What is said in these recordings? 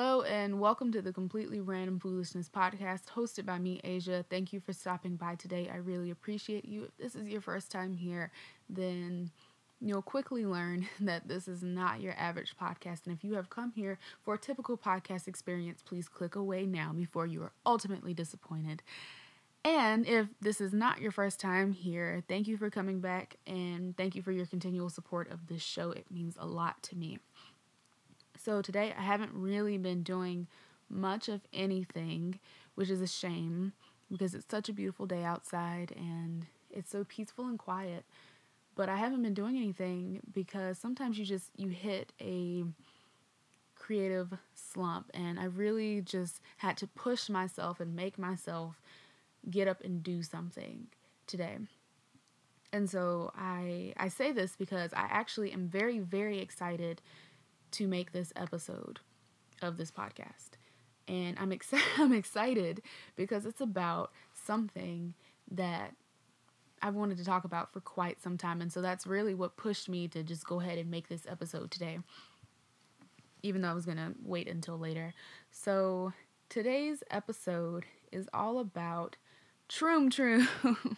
Hello and welcome to the Completely Random Foolishness podcast hosted by me, Asia. Thank you for stopping by today. I really appreciate you. If this is your first time here, then you'll quickly learn that this is not your average podcast. And if you have come here for a typical podcast experience, please click away now before you are ultimately disappointed. And if this is not your first time here, thank you for coming back and thank you for your continual support of this show. It means a lot to me. So today I haven't really been doing much of anything, which is a shame because it's such a beautiful day outside and it's so peaceful and quiet. But I haven't been doing anything because sometimes you just you hit a creative slump and I really just had to push myself and make myself get up and do something today. And so I I say this because I actually am very very excited to make this episode of this podcast. And I'm excited I'm excited because it's about something that I've wanted to talk about for quite some time and so that's really what pushed me to just go ahead and make this episode today. Even though I was going to wait until later. So today's episode is all about Troom Troom.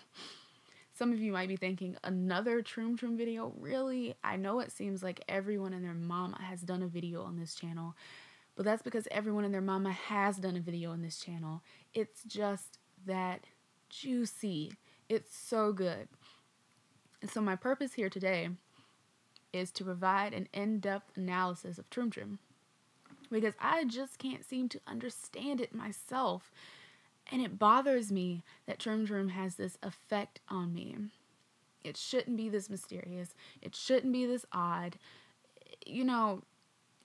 Some of you might be thinking, another Troom Troom video? Really? I know it seems like everyone and their mama has done a video on this channel, but that's because everyone and their mama has done a video on this channel. It's just that juicy. It's so good. And so my purpose here today is to provide an in-depth analysis of Troom Troom because I just can't seem to understand it myself. And it bothers me that Troom Troom has this effect on me. It shouldn't be this mysterious. It shouldn't be this odd. You know,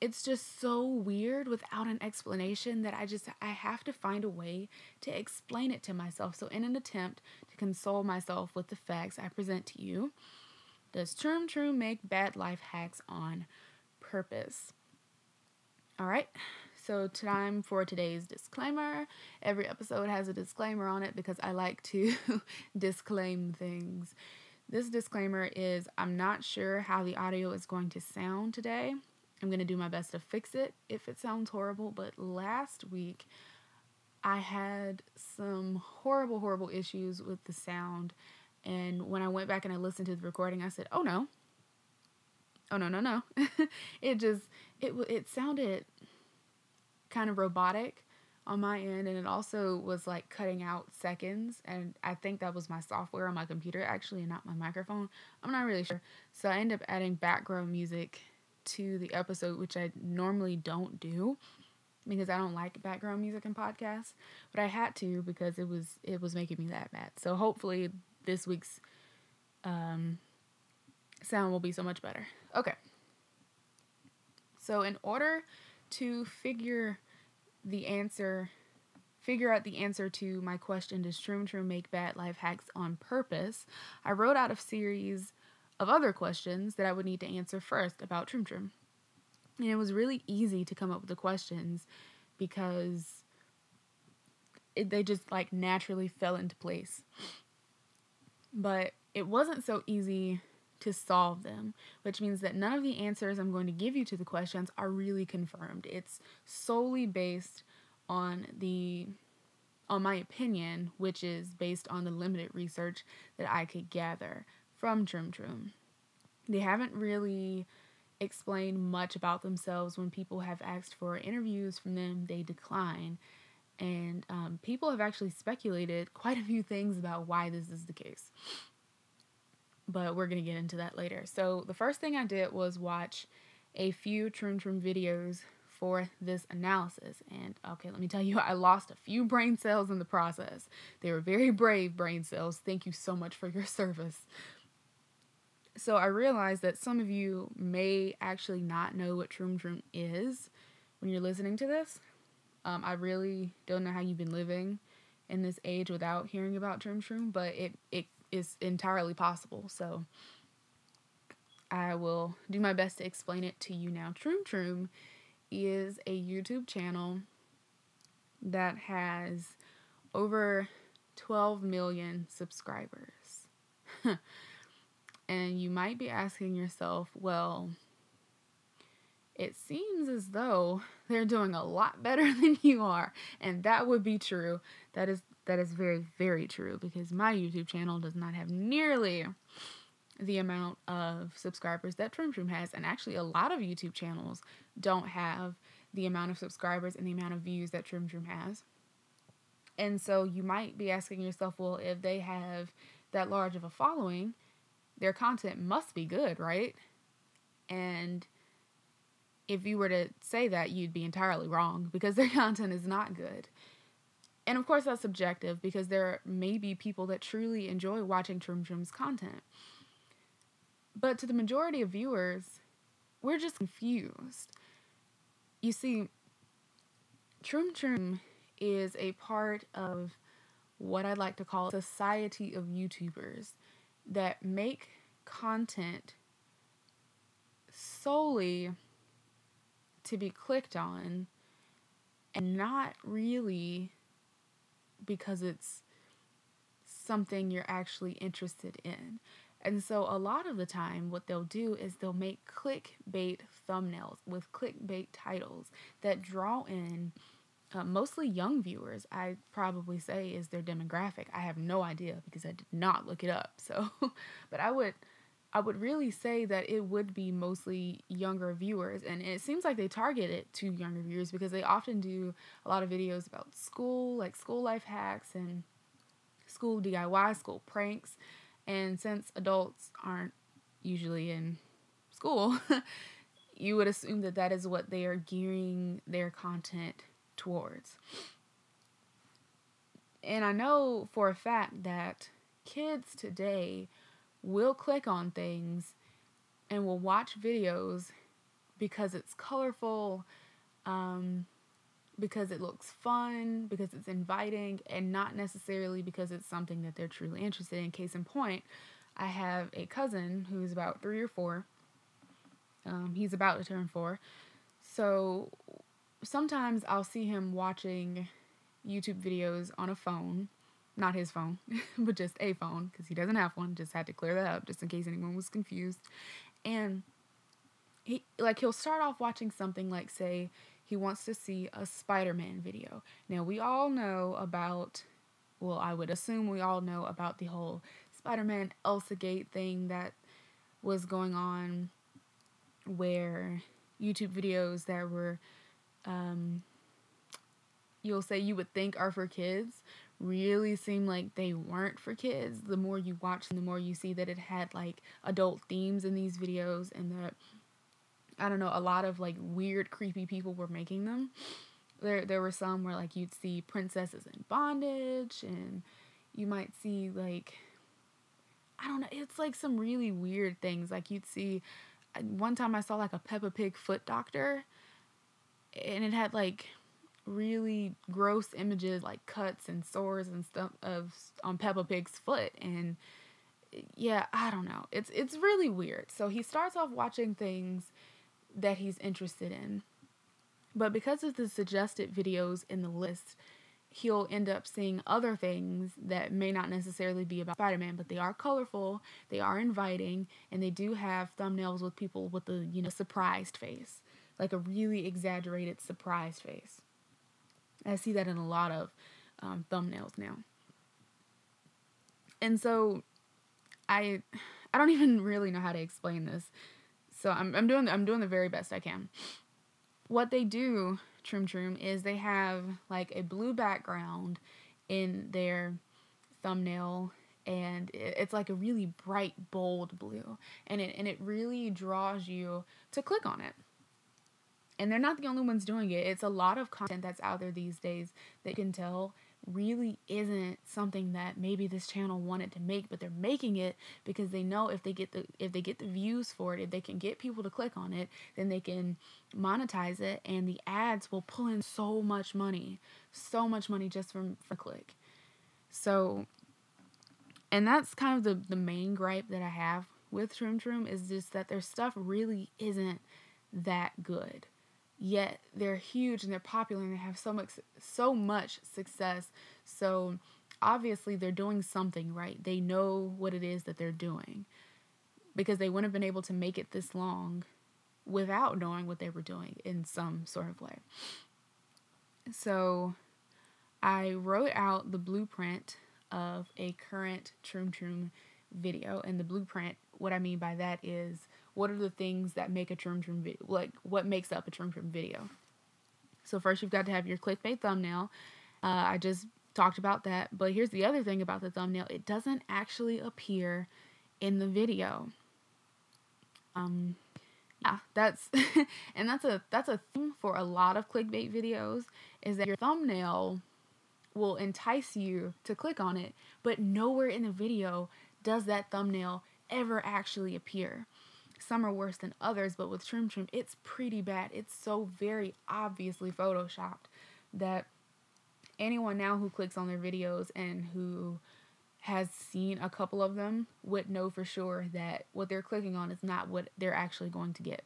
it's just so weird without an explanation that I just I have to find a way to explain it to myself. So in an attempt to console myself with the facts I present to you, does Troom Troom make bad life hacks on purpose? All right. So, time for today's disclaimer. Every episode has a disclaimer on it because I like to disclaim things. This disclaimer is I'm not sure how the audio is going to sound today. I'm going to do my best to fix it if it sounds horrible, but last week I had some horrible, horrible issues with the sound. And when I went back and I listened to the recording, I said, oh no. Oh no, no, no. it just, it, it sounded kind of robotic on my end and it also was like cutting out seconds and I think that was my software on my computer actually and not my microphone. I'm not really sure. So I ended up adding background music to the episode which I normally don't do because I don't like background music in podcasts, but I had to because it was it was making me that mad. So hopefully this week's um sound will be so much better. Okay. So in order to figure the answer figure out the answer to my question does Troom Troom make bad life hacks on purpose? I wrote out a series of other questions that i would need to answer first about Troom Troom and it was really easy to come up with the questions because it, they just like naturally fell into place. But it wasn't so easy to solve them, which means that none of the answers I'm going to give you to the questions are really confirmed. It's solely based on the on my opinion, which is based on the limited research that I could gather from Troom Troom. They haven't really explained much about themselves when people have asked for interviews from them, they decline. And um, people have actually speculated quite a few things about why this is the case but we're going to get into that later. So, the first thing I did was watch a few Troom Troom videos for this analysis. And okay, let me tell you, I lost a few brain cells in the process. They were very brave brain cells. Thank you so much for your service. So, I realized that some of you may actually not know what Troom Troom is when you're listening to this. Um, I really don't know how you've been living in this age without hearing about Troom Troom, but it, it is entirely possible. So I will do my best to explain it to you now. Troom Troom is a YouTube channel that has over 12 million subscribers. and you might be asking yourself, well, it seems as though they're doing a lot better than you are. And that would be true. That is that is very very true because my YouTube channel does not have nearly the amount of subscribers that Troom Troom has and actually a lot of YouTube channels don't have the amount of subscribers and the amount of views that Troom Troom has. And so you might be asking yourself, well, if they have that large of a following, their content must be good, right? And if you were to say that, you'd be entirely wrong because their content is not good. And of course, that's subjective because there may be people that truly enjoy watching Troom Troom's content. But to the majority of viewers, we're just confused. You see, Troom Troom is a part of what I'd like to call society of YouTubers that make content solely to be clicked on and not really because it's something you're actually interested in. And so a lot of the time what they'll do is they'll make clickbait thumbnails with clickbait titles that draw in uh, mostly young viewers. I probably say is their demographic. I have no idea because I did not look it up. So, but I would I would really say that it would be mostly younger viewers, and it seems like they target it to younger viewers because they often do a lot of videos about school, like school life hacks and school DIY, school pranks. And since adults aren't usually in school, you would assume that that is what they are gearing their content towards. And I know for a fact that kids today will click on things and will watch videos because it's colorful, um, because it looks fun, because it's inviting, and not necessarily because it's something that they're truly interested in. Case in point, I have a cousin who's about three or four. Um, he's about to turn four. So sometimes I'll see him watching YouTube videos on a phone not his phone, but just a phone because he doesn't have one. Just had to clear that up just in case anyone was confused. And he like he'll start off watching something like say he wants to see a Spider-Man video. Now we all know about well, I would assume we all know about the whole Spider-Man Elsa Gate thing that was going on where YouTube videos that were um you'll say you would think are for kids really seemed like they weren't for kids. The more you watch the more you see that it had like adult themes in these videos and that I don't know, a lot of like weird creepy people were making them. There there were some where like you'd see princesses in bondage and you might see like I don't know, it's like some really weird things. Like you'd see uh, one time I saw like a Peppa Pig foot doctor and it had like really gross images like cuts and sores and stuff of on Peppa Pig's foot and yeah, I don't know. It's it's really weird. So he starts off watching things that he's interested in. But because of the suggested videos in the list, he'll end up seeing other things that may not necessarily be about Spider-Man, but they are colorful, they are inviting, and they do have thumbnails with people with a, you know, surprised face. Like a really exaggerated surprised face. I see that in a lot of um, thumbnails now. And so I I don't even really know how to explain this. So I'm I'm doing I'm doing the very best I can. What they do, Troom Troom, is they have like a blue background in their thumbnail and it's like a really bright bold blue and it and it really draws you to click on it and they're not the only ones doing it. It's a lot of content that's out there these days that you can tell really isn't something that maybe this channel wanted to make but they're making it because they know if they get the if they get the views for it if they can get people to click on it then they can monetize it and the ads will pull in so much money so much money just from for click so and that's kind of the the main gripe that i have with Troom Troom is just that their stuff really isn't that good yet they're huge and they're popular and they have so much so much success so obviously they're doing something right they know what it is that they're doing because they wouldn't have been able to make it this long without knowing what they were doing in some sort of way. So I wrote out the blueprint of a current Troom Troom video. And the blueprint, what I mean by that is what are the things that make a Troom Troom video, like what makes up a Troom Troom video. So first you've got to have your clickbait thumbnail. Uh, I just talked about that. But here's the other thing about the thumbnail. It doesn't actually appear in the video. Um, yeah, that's and that's a that's a thing for a lot of clickbait videos is that your thumbnail will entice you to click on it, but nowhere in the video does that thumbnail ever actually appear. Some are worse than others, but with Troom Troom, it's pretty bad. It's so very obviously photoshopped that anyone now who clicks on their videos and who has seen a couple of them would know for sure that what they're clicking on is not what they're actually going to get.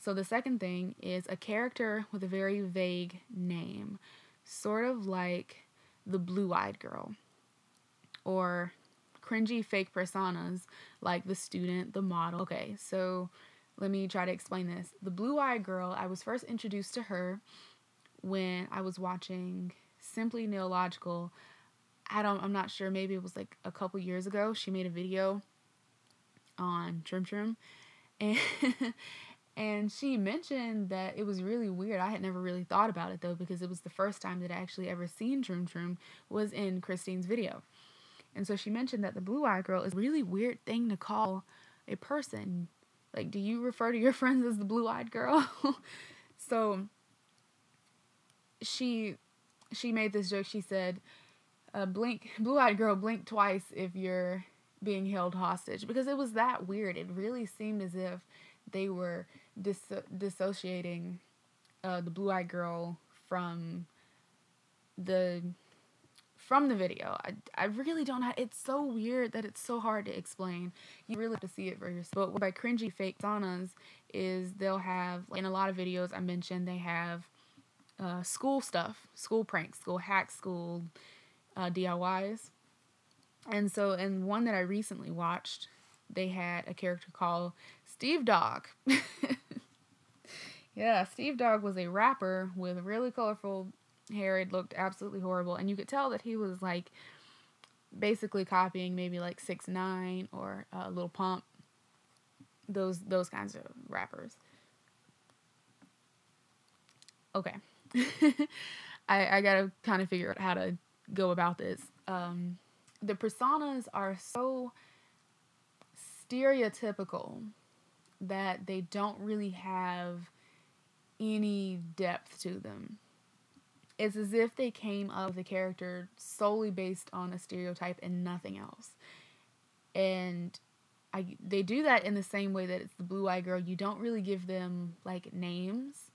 So the second thing is a character with a very vague name, sort of like the blue-eyed girl or cringy fake personas like the student, the model. Okay, so let me try to explain this. The blue-eyed girl, I was first introduced to her when I was watching Simply Nailogical I don't I'm not sure, maybe it was like a couple years ago. She made a video on Troom Troom and and she mentioned that it was really weird. I had never really thought about it though because it was the first time that I actually ever seen Troom Troom was in Christine's video. And so she mentioned that the blue eye girl is a really weird thing to call a person. Like, do you refer to your friends as the blue eyed girl? so she she made this joke. She said, a blink blue-eyed girl blink twice if you're being held hostage because it was that weird it really seemed as if they were dis- dissociating uh, the blue-eyed girl from the from the video I, I really don't have it's so weird that it's so hard to explain you really have to see it for yourself but by cringy fake saunas is they'll have like, in a lot of videos i mentioned they have uh, school stuff school pranks school hacks school uh, DIYs. And so, in one that I recently watched, they had a character called Steve Dog. yeah, Steve Dog was a rapper with really colorful It looked absolutely horrible, and you could tell that he was like basically copying maybe like Six Nine or uh, Lil Pump. Those those kinds of rappers. Okay, I I gotta kind of figure out how to go about this. Um, the personas are so stereotypical that they don't really have any depth to them. It's as if they came up with a character solely based on a stereotype and nothing else. And I they do that in the same way that it's the blue eye girl. You don't really give them like names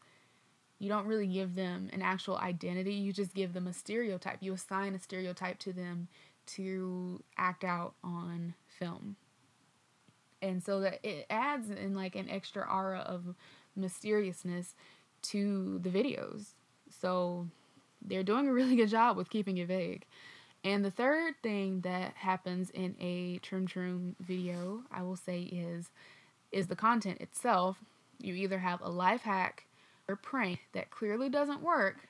you don't really give them an actual identity, you just give them a stereotype. You assign a stereotype to them to act out on film. And so that it adds in like an extra aura of mysteriousness to the videos. So they're doing a really good job with keeping it vague. And the third thing that happens in a Troom Troom video, I will say is is the content itself. You either have a life hack or prank that clearly doesn't work,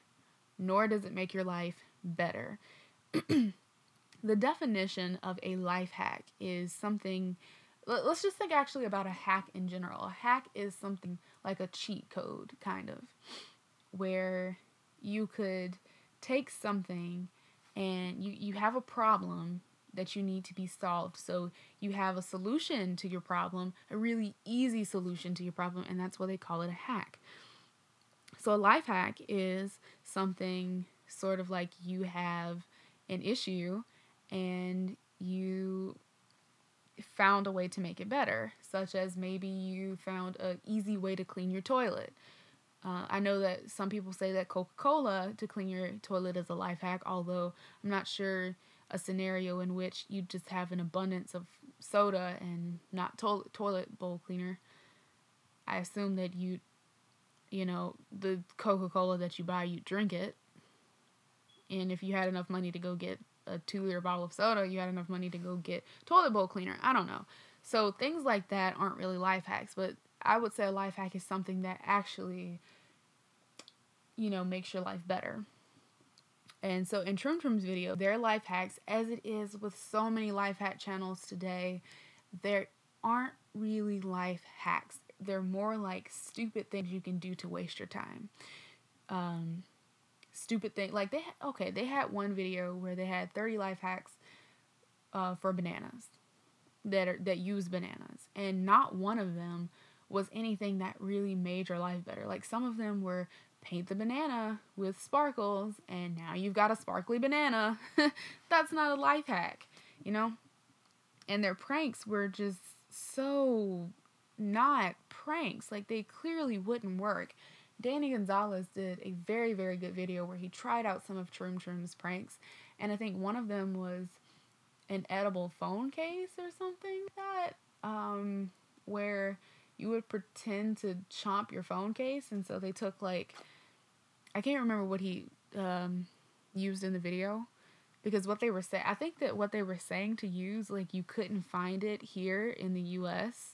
nor does it make your life better. the definition of a life hack is something let's just think actually about a hack in general. A hack is something like a cheat code, kind of, where you could take something and you, you have a problem that you need to be solved. So you have a solution to your problem, a really easy solution to your problem, and that's why they call it a hack. So, a life hack is something sort of like you have an issue and you found a way to make it better, such as maybe you found an easy way to clean your toilet. Uh, I know that some people say that Coca Cola to clean your toilet is a life hack, although I'm not sure a scenario in which you just have an abundance of soda and not to- toilet bowl cleaner. I assume that you you know, the Coca Cola that you buy, you drink it. And if you had enough money to go get a two liter bottle of soda, you had enough money to go get toilet bowl cleaner. I don't know. So things like that aren't really life hacks, but I would say a life hack is something that actually, you know, makes your life better. And so in Troom Troom's video, their life hacks, as it is with so many life hack channels today, there aren't really life hacks. They're more like stupid things you can do to waste your time. Um, stupid thing like they okay they had one video where they had 30 life hacks uh, for bananas that are that use bananas and not one of them was anything that really made your life better. Like some of them were paint the banana with sparkles and now you've got a sparkly banana. That's not a life hack you know? And their pranks were just so not pranks. Like they clearly wouldn't work. Danny Gonzalez did a very, very good video where he tried out some of Troom Troom's pranks. And I think one of them was an edible phone case or something like that, um, where you would pretend to chomp your phone case. And so they took, like, I can't remember what he um, used in the video because what they were saying, I think that what they were saying to use, like, you couldn't find it here in the US.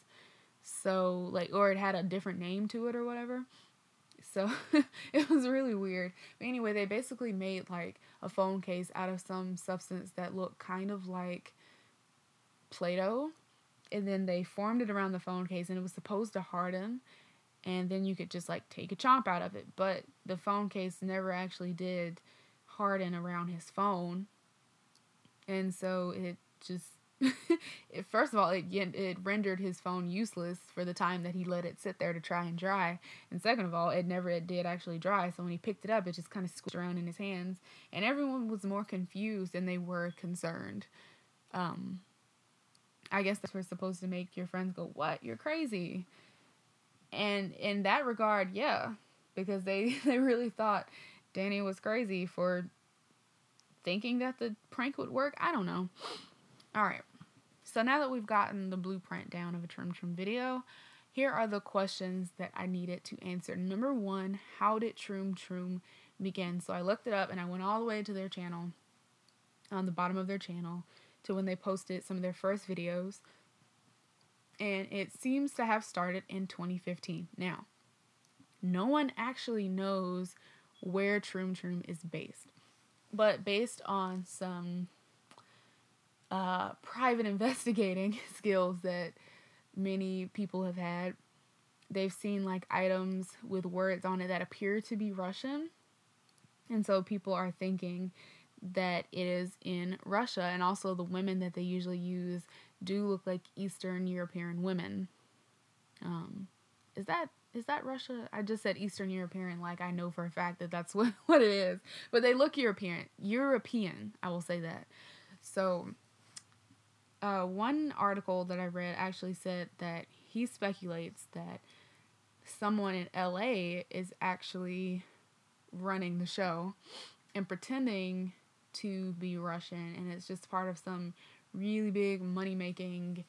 So, like, or it had a different name to it or whatever. So it was really weird. But anyway, they basically made like a phone case out of some substance that looked kind of like Play Doh. And then they formed it around the phone case and it was supposed to harden. And then you could just like take a chomp out of it. But the phone case never actually did harden around his phone. And so it just it, first of all, it it rendered his phone useless for the time that he let it sit there to try and dry. And second of all, it never it did actually dry. So when he picked it up, it just kind of squished around in his hands, and everyone was more confused than they were concerned. Um, I guess that's what's supposed to make your friends go, "What? You're crazy." And in that regard, yeah, because they they really thought Danny was crazy for thinking that the prank would work. I don't know. All right. So now that we've gotten the blueprint down of a Troom Troom video, here are the questions that I needed to answer. Number one, how did Troom Troom begin? So I looked it up and I went all the way to their channel, on the bottom of their channel, to when they posted some of their first videos. And it seems to have started in 2015. Now, no one actually knows where Troom Troom is based. But based on some uh, private investigating skills that many people have had. They've seen like items with words on it that appear to be Russian. And so people are thinking that it is in Russia. And also, the women that they usually use do look like Eastern European women. Um, is that is that Russia? I just said Eastern European, like I know for a fact that that's what, what it is. But they look European. European, I will say that. So uh, one article that I read actually said that he speculates that someone in LA is actually running the show and pretending to be Russian, and it's just part of some really big money making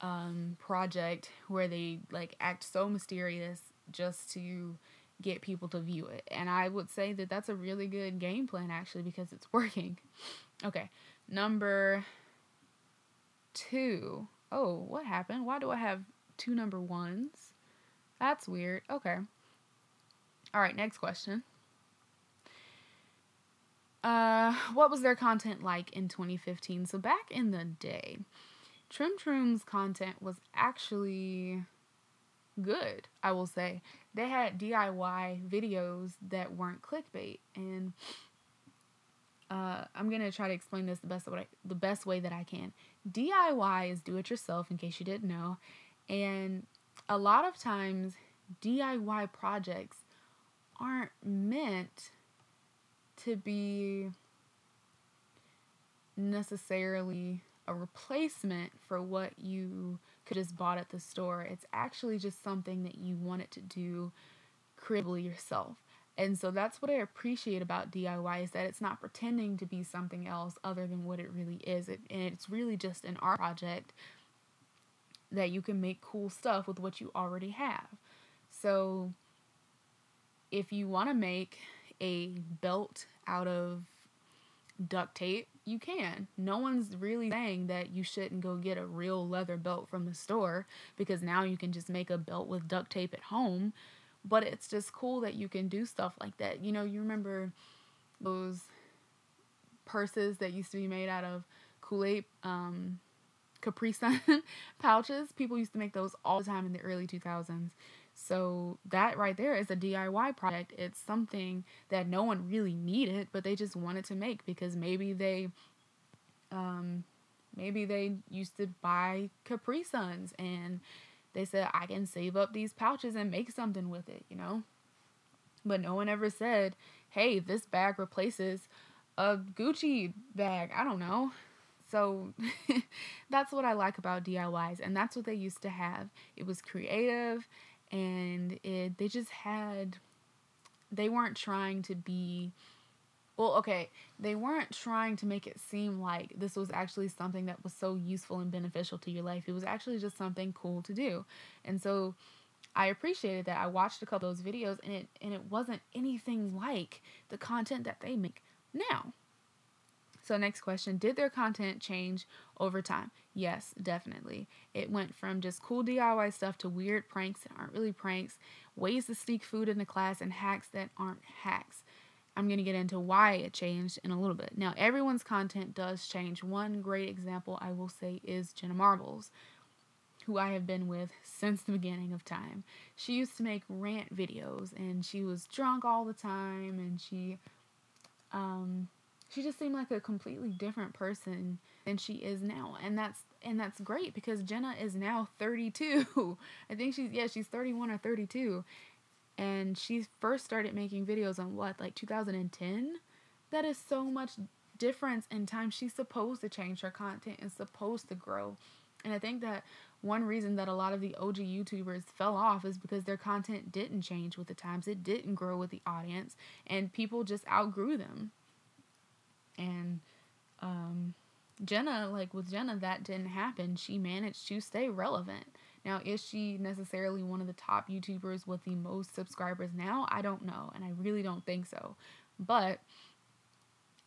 um, project where they like act so mysterious just to get people to view it. And I would say that that's a really good game plan actually because it's working. Okay, number two. Oh, what happened? Why do I have two number ones? That's weird. Okay. All right, next question. Uh, what was their content like in 2015? So back in the day, Troom Troom's content was actually good, I will say. They had DIY videos that weren't clickbait and uh, I'm gonna try to explain this the best way the best way that I can. DIY is do it yourself, in case you didn't know, and a lot of times DIY projects aren't meant to be necessarily a replacement for what you could just bought at the store. It's actually just something that you wanted to do creatively yourself. And so that's what I appreciate about DIY is that it's not pretending to be something else other than what it really is. It, and it's really just an art project that you can make cool stuff with what you already have. So if you want to make a belt out of duct tape you can. No one's really saying that you shouldn't go get a real leather belt from the store because now you can just make a belt with duct tape at home. But it's just cool that you can do stuff like that. You know, you remember those purses that used to be made out of Kool Aid, um, Capri Sun pouches. People used to make those all the time in the early 2000s. So that right there is a DIY project. It's something that no one really needed, but they just wanted to make because maybe they um maybe they used to buy Capri Suns and they said I can save up these pouches and make something with it, you know? But no one ever said, "Hey, this bag replaces a Gucci bag." I don't know. So that's what I like about DIYs and that's what they used to have. It was creative and it they just had they weren't trying to be well okay they weren't trying to make it seem like this was actually something that was so useful and beneficial to your life. It was actually just something cool to do. And so i appreciated that. I watched a couple of those videos and it and it wasn't anything like the content that they make now. So, next question Did their content change over time? Yes, definitely. It went from just cool DIY stuff to weird pranks that aren't really pranks, ways to sneak food into class, and hacks that aren't hacks. I'm going to get into why it changed in a little bit. Now, everyone's content does change. One great example I will say is Jenna Marbles, who I have been with since the beginning of time. She used to make rant videos and she was drunk all the time and she um she just seemed like a completely different person than she is now and that's and that's great because jenna is now 32 i think she's yeah she's 31 or 32 and she first started making videos on what like 2010 that is so much difference in time. She's supposed to change her content and supposed to grow. And i think that one reason that a lot of the OG YouTubers fell off is because their content didn't change with the times. It didn't grow with the audience, and people just outgrew them. And um, Jenna, like with Jenna, that didn't happen. She managed to stay relevant. Now, is she necessarily one of the top YouTubers with the most subscribers now? I don't know, and I really don't think so. But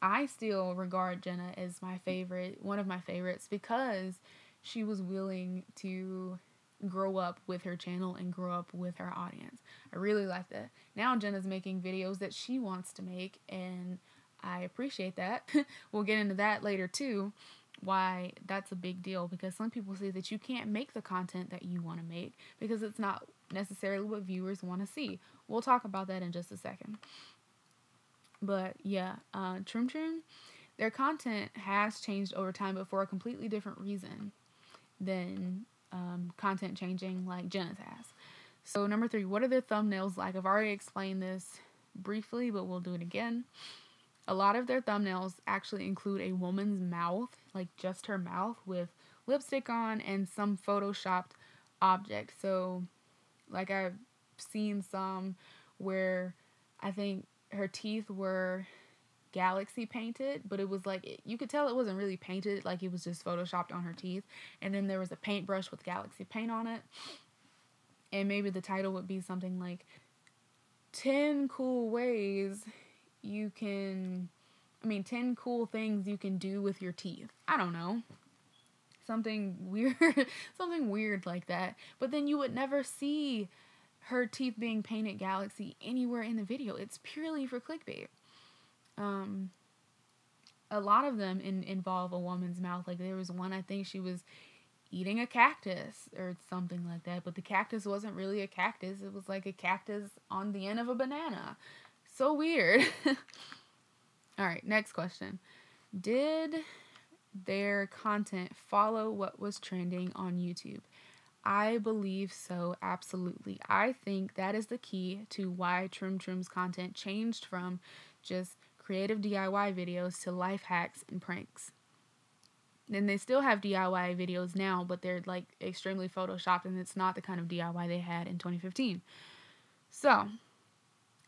I still regard Jenna as my favorite, one of my favorites, because she was willing to grow up with her channel and grow up with her audience. I really like that. Now Jenna's making videos that she wants to make, and I appreciate that. we'll get into that later too. Why that's a big deal because some people say that you can't make the content that you want to make because it's not necessarily what viewers want to see. We'll talk about that in just a second. But yeah, uh, Troom Troom, their content has changed over time, but for a completely different reason than um, content changing like Jenna's has. So, number three, what are their thumbnails like? I've already explained this briefly, but we'll do it again. A lot of their thumbnails actually include a woman's mouth, like just her mouth with lipstick on and some photoshopped object. So, like I've seen some where I think her teeth were galaxy painted, but it was like you could tell it wasn't really painted, like it was just photoshopped on her teeth. And then there was a paintbrush with galaxy paint on it. And maybe the title would be something like 10 cool ways you can, I mean, 10 cool things you can do with your teeth. I don't know. Something weird, something weird like that. But then you would never see her teeth being painted galaxy anywhere in the video. It's purely for clickbait. Um, a lot of them in, involve a woman's mouth. Like there was one, I think she was eating a cactus or something like that, but the cactus wasn't really a cactus. It was like a cactus on the end of a banana. So weird. All right, next question. Did their content follow what was trending on YouTube? I believe so, absolutely. I think that is the key to why Troom Troom's content changed from just creative DIY videos to life hacks and pranks. And they still have DIY videos now, but they're like extremely photoshopped and it's not the kind of DIY they had in 2015. So,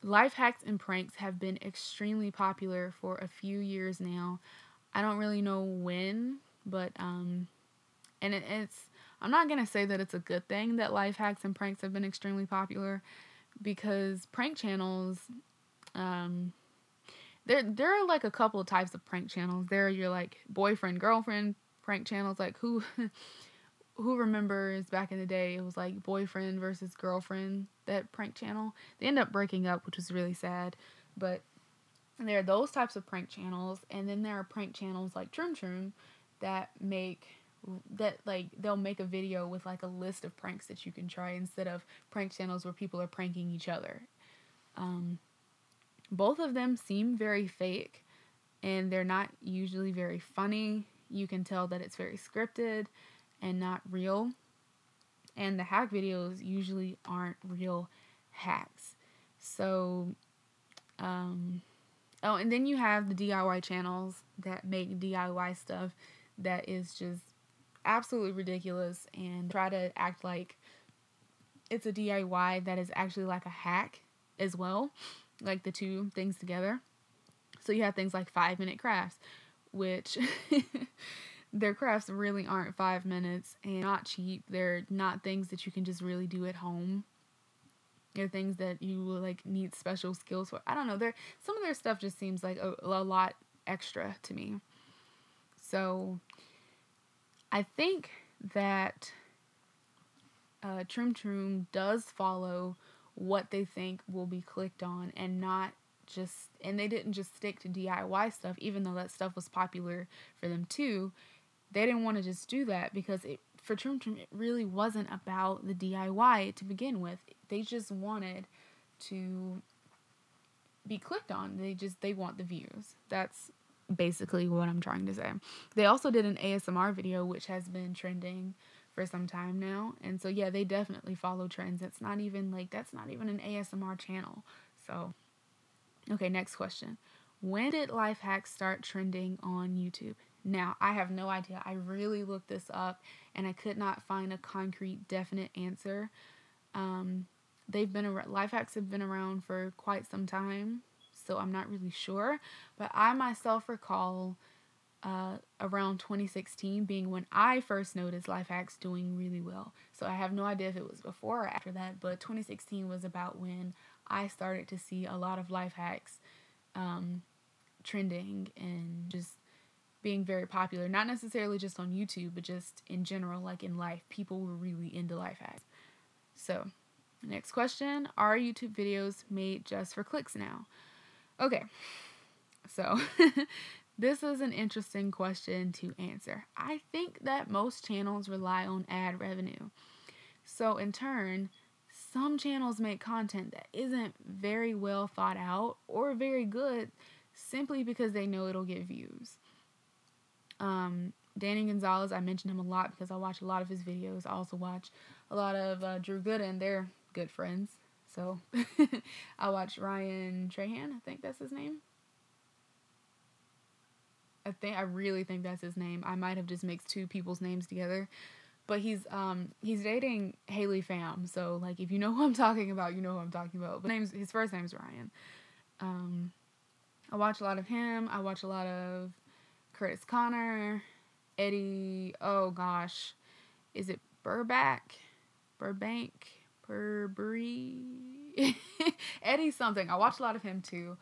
Life hacks and pranks have been extremely popular for a few years now. I don't really know when, but um and it, it's I'm not going to say that it's a good thing that life hacks and pranks have been extremely popular because prank channels um there there are like a couple of types of prank channels. There are your like boyfriend girlfriend prank channels, like who who remembers back in the day it was like boyfriend versus girlfriend that prank channel. They end up breaking up, which was really sad. But there are those types of prank channels, and then there are prank channels like Troom Troom that make that like they'll make a video with like a list of pranks that you can try instead of prank channels where people are pranking each other. Um, both of them seem very fake and they're not usually very funny. You can tell that it's very scripted and not real. And the hack videos usually aren't real hacks. So, um, oh, and then you have the DIY channels that make DIY stuff that is just absolutely ridiculous and try to act like it's a DIY that is actually like a hack as well, like the two things together. So you have things like five minute crafts, which their crafts really aren't five minutes and not cheap. They're not things that you can just really do at home. They're things that you like need special skills for. I don't know. They're some of their stuff just seems like a, a lot extra to me. So I think that uh, Troom Troom does follow what they think will be clicked on and not just and they didn't just stick to DIY stuff even though that stuff was popular for them too they didn't want to just do that because it for Troom Troom it really wasn't about the DIY to begin with they just wanted to be clicked on they just they want the views that's basically what I'm trying to say. They also did an ASMR video which has been trending for some time now. And so yeah, they definitely follow trends. It's not even like that's not even an ASMR channel. So okay, next question. When did life hacks start trending on YouTube? Now, I have no idea. I really looked this up and I could not find a concrete definite answer. Um, they've been around, life hacks have been around for quite some time so I'm not really sure. But I myself recall uh, around 2016 being when I first noticed life hacks doing really well. So I have no idea if it was before or after that, but 2016 was about when I started to see a lot of life hacks um, trending and just being very popular. Not necessarily just on YouTube, but just in general, like in life. People were really into life hacks. So, next question Are YouTube videos made just for clicks now? Okay, so this is an interesting question to answer. I think that most channels rely on ad revenue. So, in turn, some channels make content that isn't very well thought out or very good simply because they know it'll get views. Um, Danny Gonzalez, I mentioned him a lot because I watch a lot of his videos. I also watch a lot of uh, Drew Gooden. They're good friends. So I watch Ryan Trahan, I think that's his name. I think I really think that's his name. I might have just mixed two people's names together. But he's um he's dating Haley Pham. So like if you know who I'm talking about, you know who I'm talking about. But name's his first name's Ryan. Um I watch a lot of him. I watch a lot of Curtis Connor, Eddie, oh gosh. Is it Burback? Burbank? Burberry. Eddie something. I watch a lot of him too.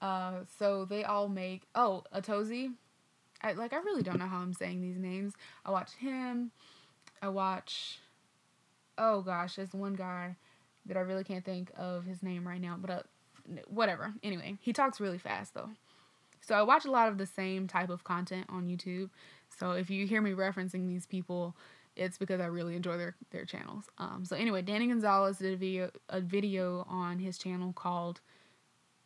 Uh, so they all make oh Atozy. I like I really don't know how I'm saying these names. I watch him. I watch. Oh gosh, there's one guy that I really can't think of his name right now, but uh, whatever. Anyway, he talks really fast though. So I watch a lot of the same type of content on YouTube. So if you hear me referencing these people, it's because I really enjoy their their channels. Um, so anyway, Danny Gonzalez did a video a video on his channel called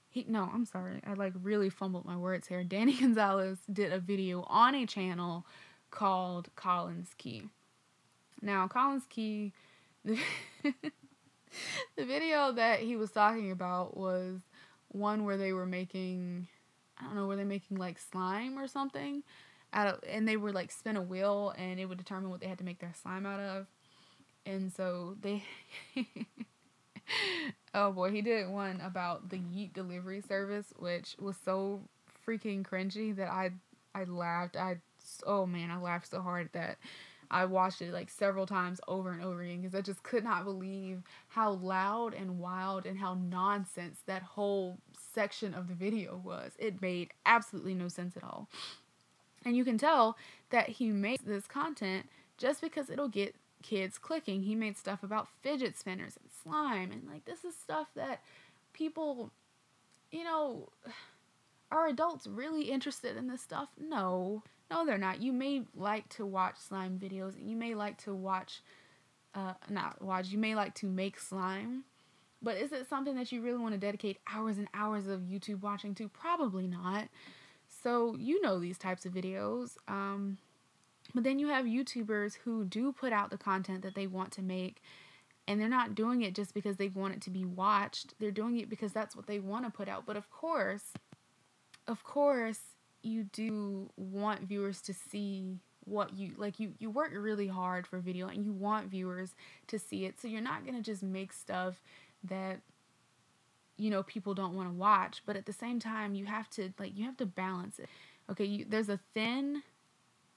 he no, I'm sorry. I like really fumbled my words here. Danny Gonzalez did a video on a channel called Collins Key. Now, Collins Key the, the video that he was talking about was one where they were making I don't know, were they making like slime or something? out of and they would like spin a wheel and it would determine what they had to make their slime out of. And so they Oh boy, he did one about the Yeet delivery service, which was so freaking cringy that I I laughed. I oh man, I laughed so hard at that I watched it like several times over and over again because I just could not believe how loud and wild and how nonsense that whole section of the video was. It made absolutely no sense at all. And you can tell that he makes this content just because it'll get kids clicking. He made stuff about fidget spinners and slime and like this is stuff that people you know are adults really interested in this stuff? No. No, they're not. You may like to watch slime videos and you may like to watch uh not watch, you may like to make slime. But is it something that you really want to dedicate hours and hours of YouTube watching to? Probably not. So you know these types of videos. Um, but then you have YouTubers who do put out the content that they want to make, and they're not doing it just because they want it to be watched. They're doing it because that's what they want to put out. But of course, of course, you do want viewers to see what you like you you work really hard for video and you want viewers to see it so you're not going to just make stuff that you know people don't want to watch but at the same time you have to like you have to balance it. Okay you, there's a thin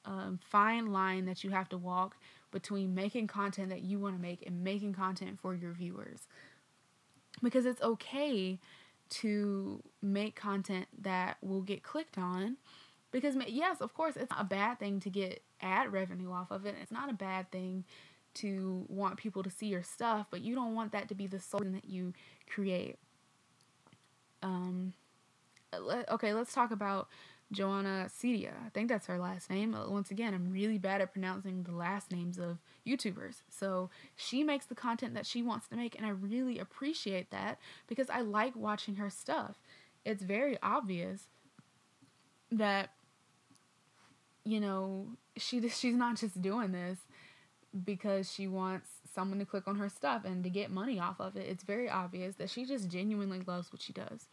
um, fine line that you have to walk between making content that you want to make and making content for your viewers. Because it's okay to make content that will get clicked on because yes of course it's not a bad thing to get ad revenue off of it it's not a bad thing to want people to see your stuff but you don't want that to be the sole thing that you create um okay let's talk about Joanna Ceddia. I think that's her last name. Uh, once again, I'm really bad at pronouncing the last names of YouTubers. So she makes the content that she wants to make, and I really appreciate that because I like watching her stuff. It's very obvious that you know she she's not just doing this because she wants someone to click on her stuff and to get money off of it. It's very obvious that she just genuinely loves what she does.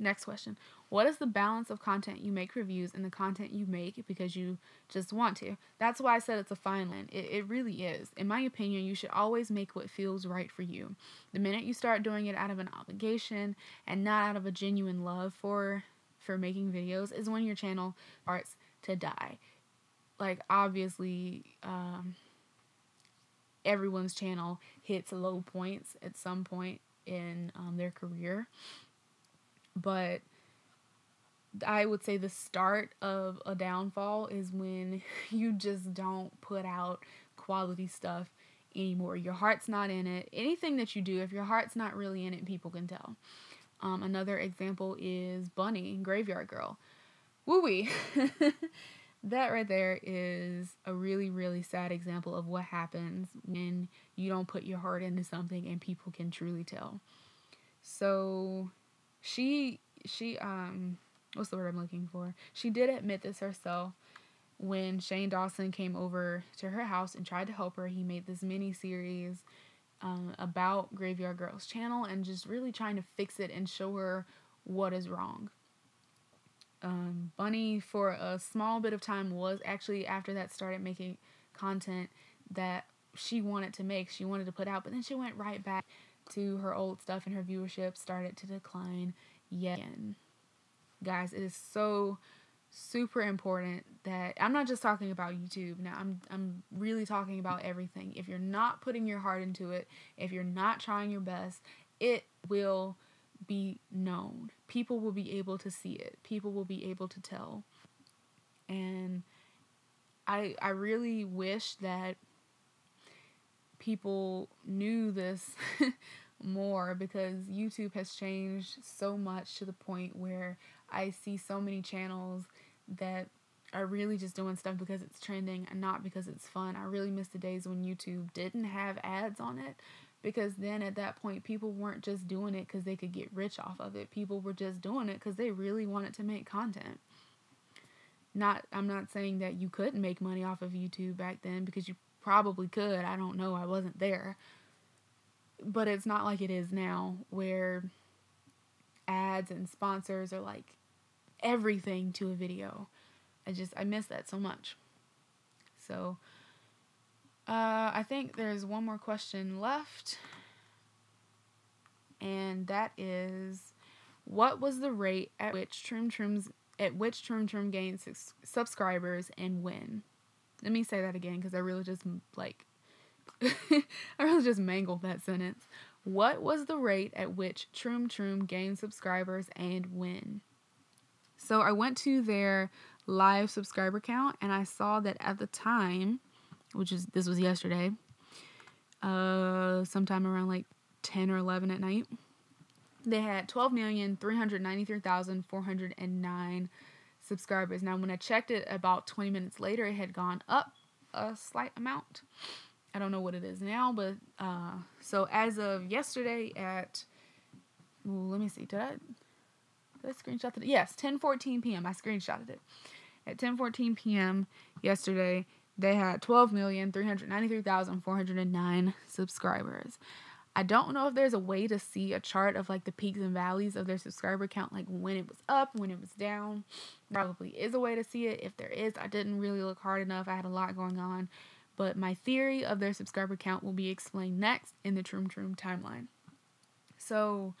Next question. What is the balance of content you make reviews and the content you make because you just want to? That's why I said it's a fine line. It, it really is. In my opinion, you should always make what feels right for you. The minute you start doing it out of an obligation and not out of a genuine love for for making videos is when your channel starts to die. Like obviously, um, everyone's channel hits low points at some point in um, their career. But I would say the start of a downfall is when you just don't put out quality stuff anymore. Your heart's not in it. Anything that you do, if your heart's not really in it, people can tell. Um, another example is Bunny, Graveyard Girl. Wooey. that right there is a really, really sad example of what happens when you don't put your heart into something and people can truly tell. So she she um what's the word I'm looking for? She did admit this herself when Shane Dawson came over to her house and tried to help her. He made this mini series um, about Graveyard Girls channel and just really trying to fix it and show her what is wrong. Um, Bunny, for a small bit of time, was actually after that started making content that she wanted to make, she wanted to put out, but then she went right back to her old stuff and her viewership started to decline yet again. Guys, it is so super important that I'm not just talking about YouTube now. I'm I'm really talking about everything. If you're not putting your heart into it, if you're not trying your best, it will be known. People will be able to see it. People will be able to tell. And I I really wish that people knew this more because YouTube has changed so much to the point where I see so many channels that are really just doing stuff because it's trending and not because it's fun. I really miss the days when YouTube didn't have ads on it because then at that point people weren't just doing it because they could get rich off of it. People were just doing it because they really wanted to make content. Not I'm not saying that you couldn't make money off of YouTube back then because you probably could. I don't know. I wasn't there. But it's not like it is now where ads and sponsors are like everything to a video. I just I miss that so much. So uh, I think there's one more question left. And that is what was the rate at which Troom Troom's at which Troom Troom gained subscribers and when? Let me say that again because I really just like I really just mangled that sentence. What was the rate at which Troom Troom gained subscribers and when? So I went to their live subscriber count and I saw that at the time, which is this was yesterday, uh sometime around like 10 or 11 at night, they had 12,393,409 subscribers. Now when I checked it about 20 minutes later, it had gone up a slight amount. I don't know what it is now, but uh, so as of yesterday at, let me see, did I, did I screenshot it? Yes, 10:14 p.m. I screenshotted it. At 10:14 p.m. yesterday, they had 12,393,409 subscribers. I don't know if there's a way to see a chart of like the peaks and valleys of their subscriber count, like when it was up, when it was down. Probably is a way to see it. If there is, I didn't really look hard enough. I had a lot going on. But my theory of their subscriber count will be explained next in the Troom Troom timeline. So,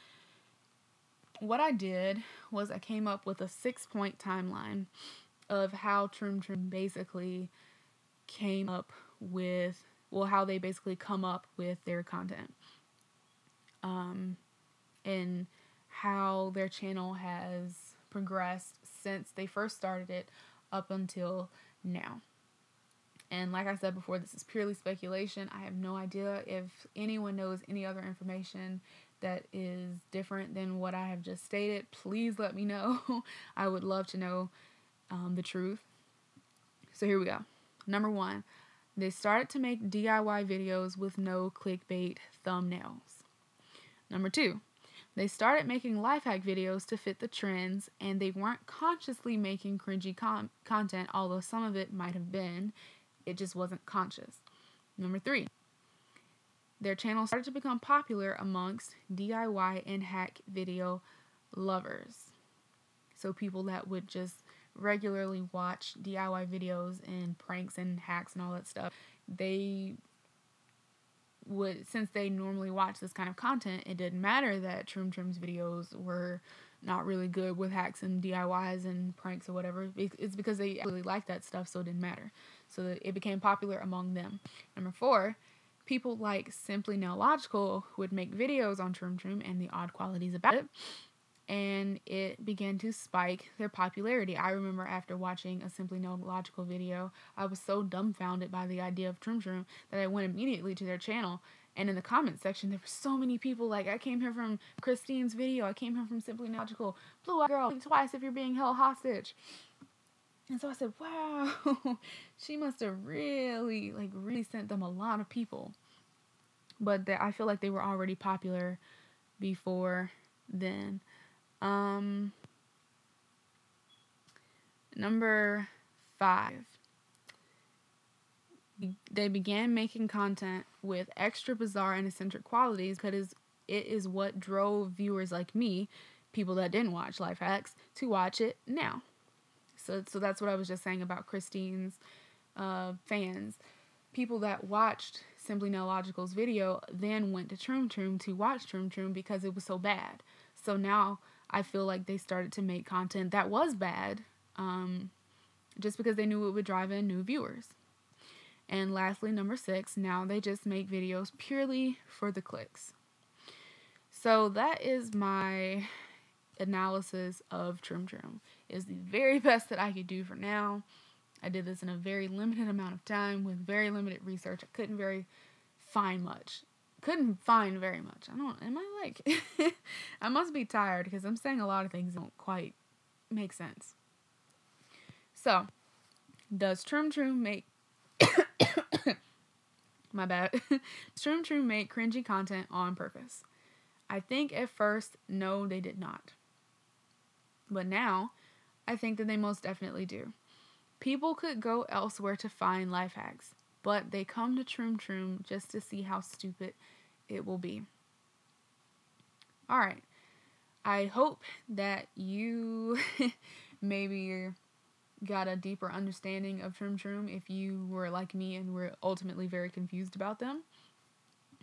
what I did was I came up with a six point timeline of how Troom Troom basically came up with, well, how they basically come up with their content. Um, and how their channel has progressed since they first started it up until now. And like I said before, this is purely speculation. I have no idea if anyone knows any other information that is different than what I have just stated. Please let me know. I would love to know um, the truth. So here we go. Number one, they started to make DIY videos with no clickbait thumbnails. Number two, they started making life hack videos to fit the trends, and they weren't consciously making cringy com- content, although some of it might have been. It just wasn't conscious. Number three, their channel started to become popular amongst DIY and hack video lovers. So people that would just regularly watch DIY videos and pranks and hacks and all that stuff, they would since they normally watch this kind of content, it didn't matter that Troom Troom's videos were not really good with hacks and DIYs and pranks or whatever. It's because they really like that stuff, so it didn't matter so it became popular among them. Number four, people like Simply Nailogical would make videos on Troom Troom and the odd qualities about it, and it began to spike their popularity. I remember after watching a Simply Nailogical video, I was so dumbfounded by the idea of Troom Troom that I went immediately to their channel. And in the comment section, there were so many people like, I came here from Christine's video, I came here from Simply Nailogical, Blue Eyed Girl, twice if you're being held hostage. And so I said, wow, she must have really, like, really sent them a lot of people. But they, I feel like they were already popular before then. Um, number five, they began making content with extra bizarre and eccentric qualities because it is what drove viewers like me, people that didn't watch Life Hacks, to watch it now. So, so that's what I was just saying about Christine's uh, fans. People that watched Simply Nailogical's video then went to Troom Troom to watch Troom Troom because it was so bad. So now I feel like they started to make content that was bad um, just because they knew it would drive in new viewers. And lastly, number six, now they just make videos purely for the clicks. So that is my analysis of Troom Troom. is the very best that I could do for now. I did this in a very limited amount of time with very limited research. I couldn't very find much. Couldn't find very much. I don't am I like I must be tired because I'm saying a lot of things don't quite make sense. So, does Troom Troom make my bad. Troom Troom make cringy content on purpose? I think at first, no, they did not. But now, I think that they most definitely do. People could go elsewhere to find life hacks, but they come to Troom Troom just to see how stupid it will be. All right. I hope that you maybe got a deeper understanding of Troom Troom if you were like me and were ultimately very confused about them.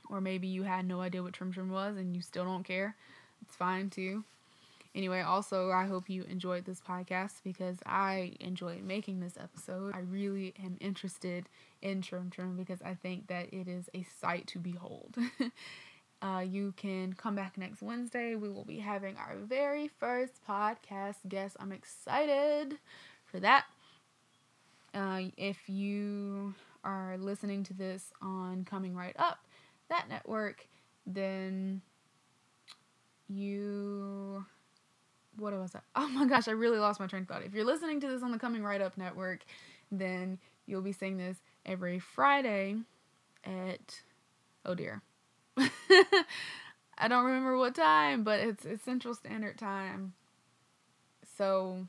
Or maybe you had no idea what Troom Troom was and you still don't care. It's fine too. Anyway, also, I hope you enjoyed this podcast because I enjoyed making this episode. I really am interested in Troom Troom because I think that it is a sight to behold. Uh, you can come back next Wednesday. We will be having our very first podcast guest. I'm excited for that. Uh, if you are listening to this on Coming Right Up, that network, then you. What was that? Oh my gosh, I really lost my train of thought. If you're listening to this on the Coming Right Up network, then you'll be seeing this every Friday at. Oh dear. I don't remember what time, but it's, it's Central Standard Time. So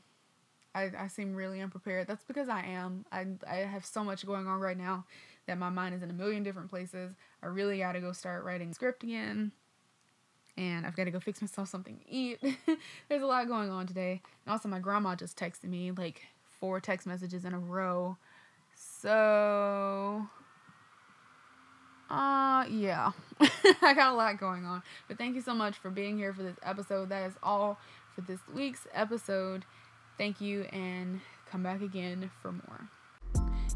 I, I seem really unprepared. That's because I am. I, I have so much going on right now that my mind is in a million different places. I really got to go start writing script again. And I've got to go fix myself something to eat. There's a lot going on today. And also, my grandma just texted me like four text messages in a row. So, uh, yeah. I got a lot going on. But thank you so much for being here for this episode. That is all for this week's episode. Thank you and come back again for more.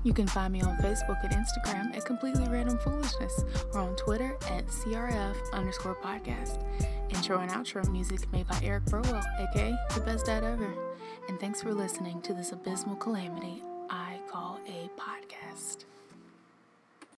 You can find me on Facebook and Instagram at Completely Random Foolishness or on Twitter at CRF underscore podcast. Intro and outro music made by Eric Burwell, aka The Best Dad Ever. And thanks for listening to this abysmal calamity call a podcast.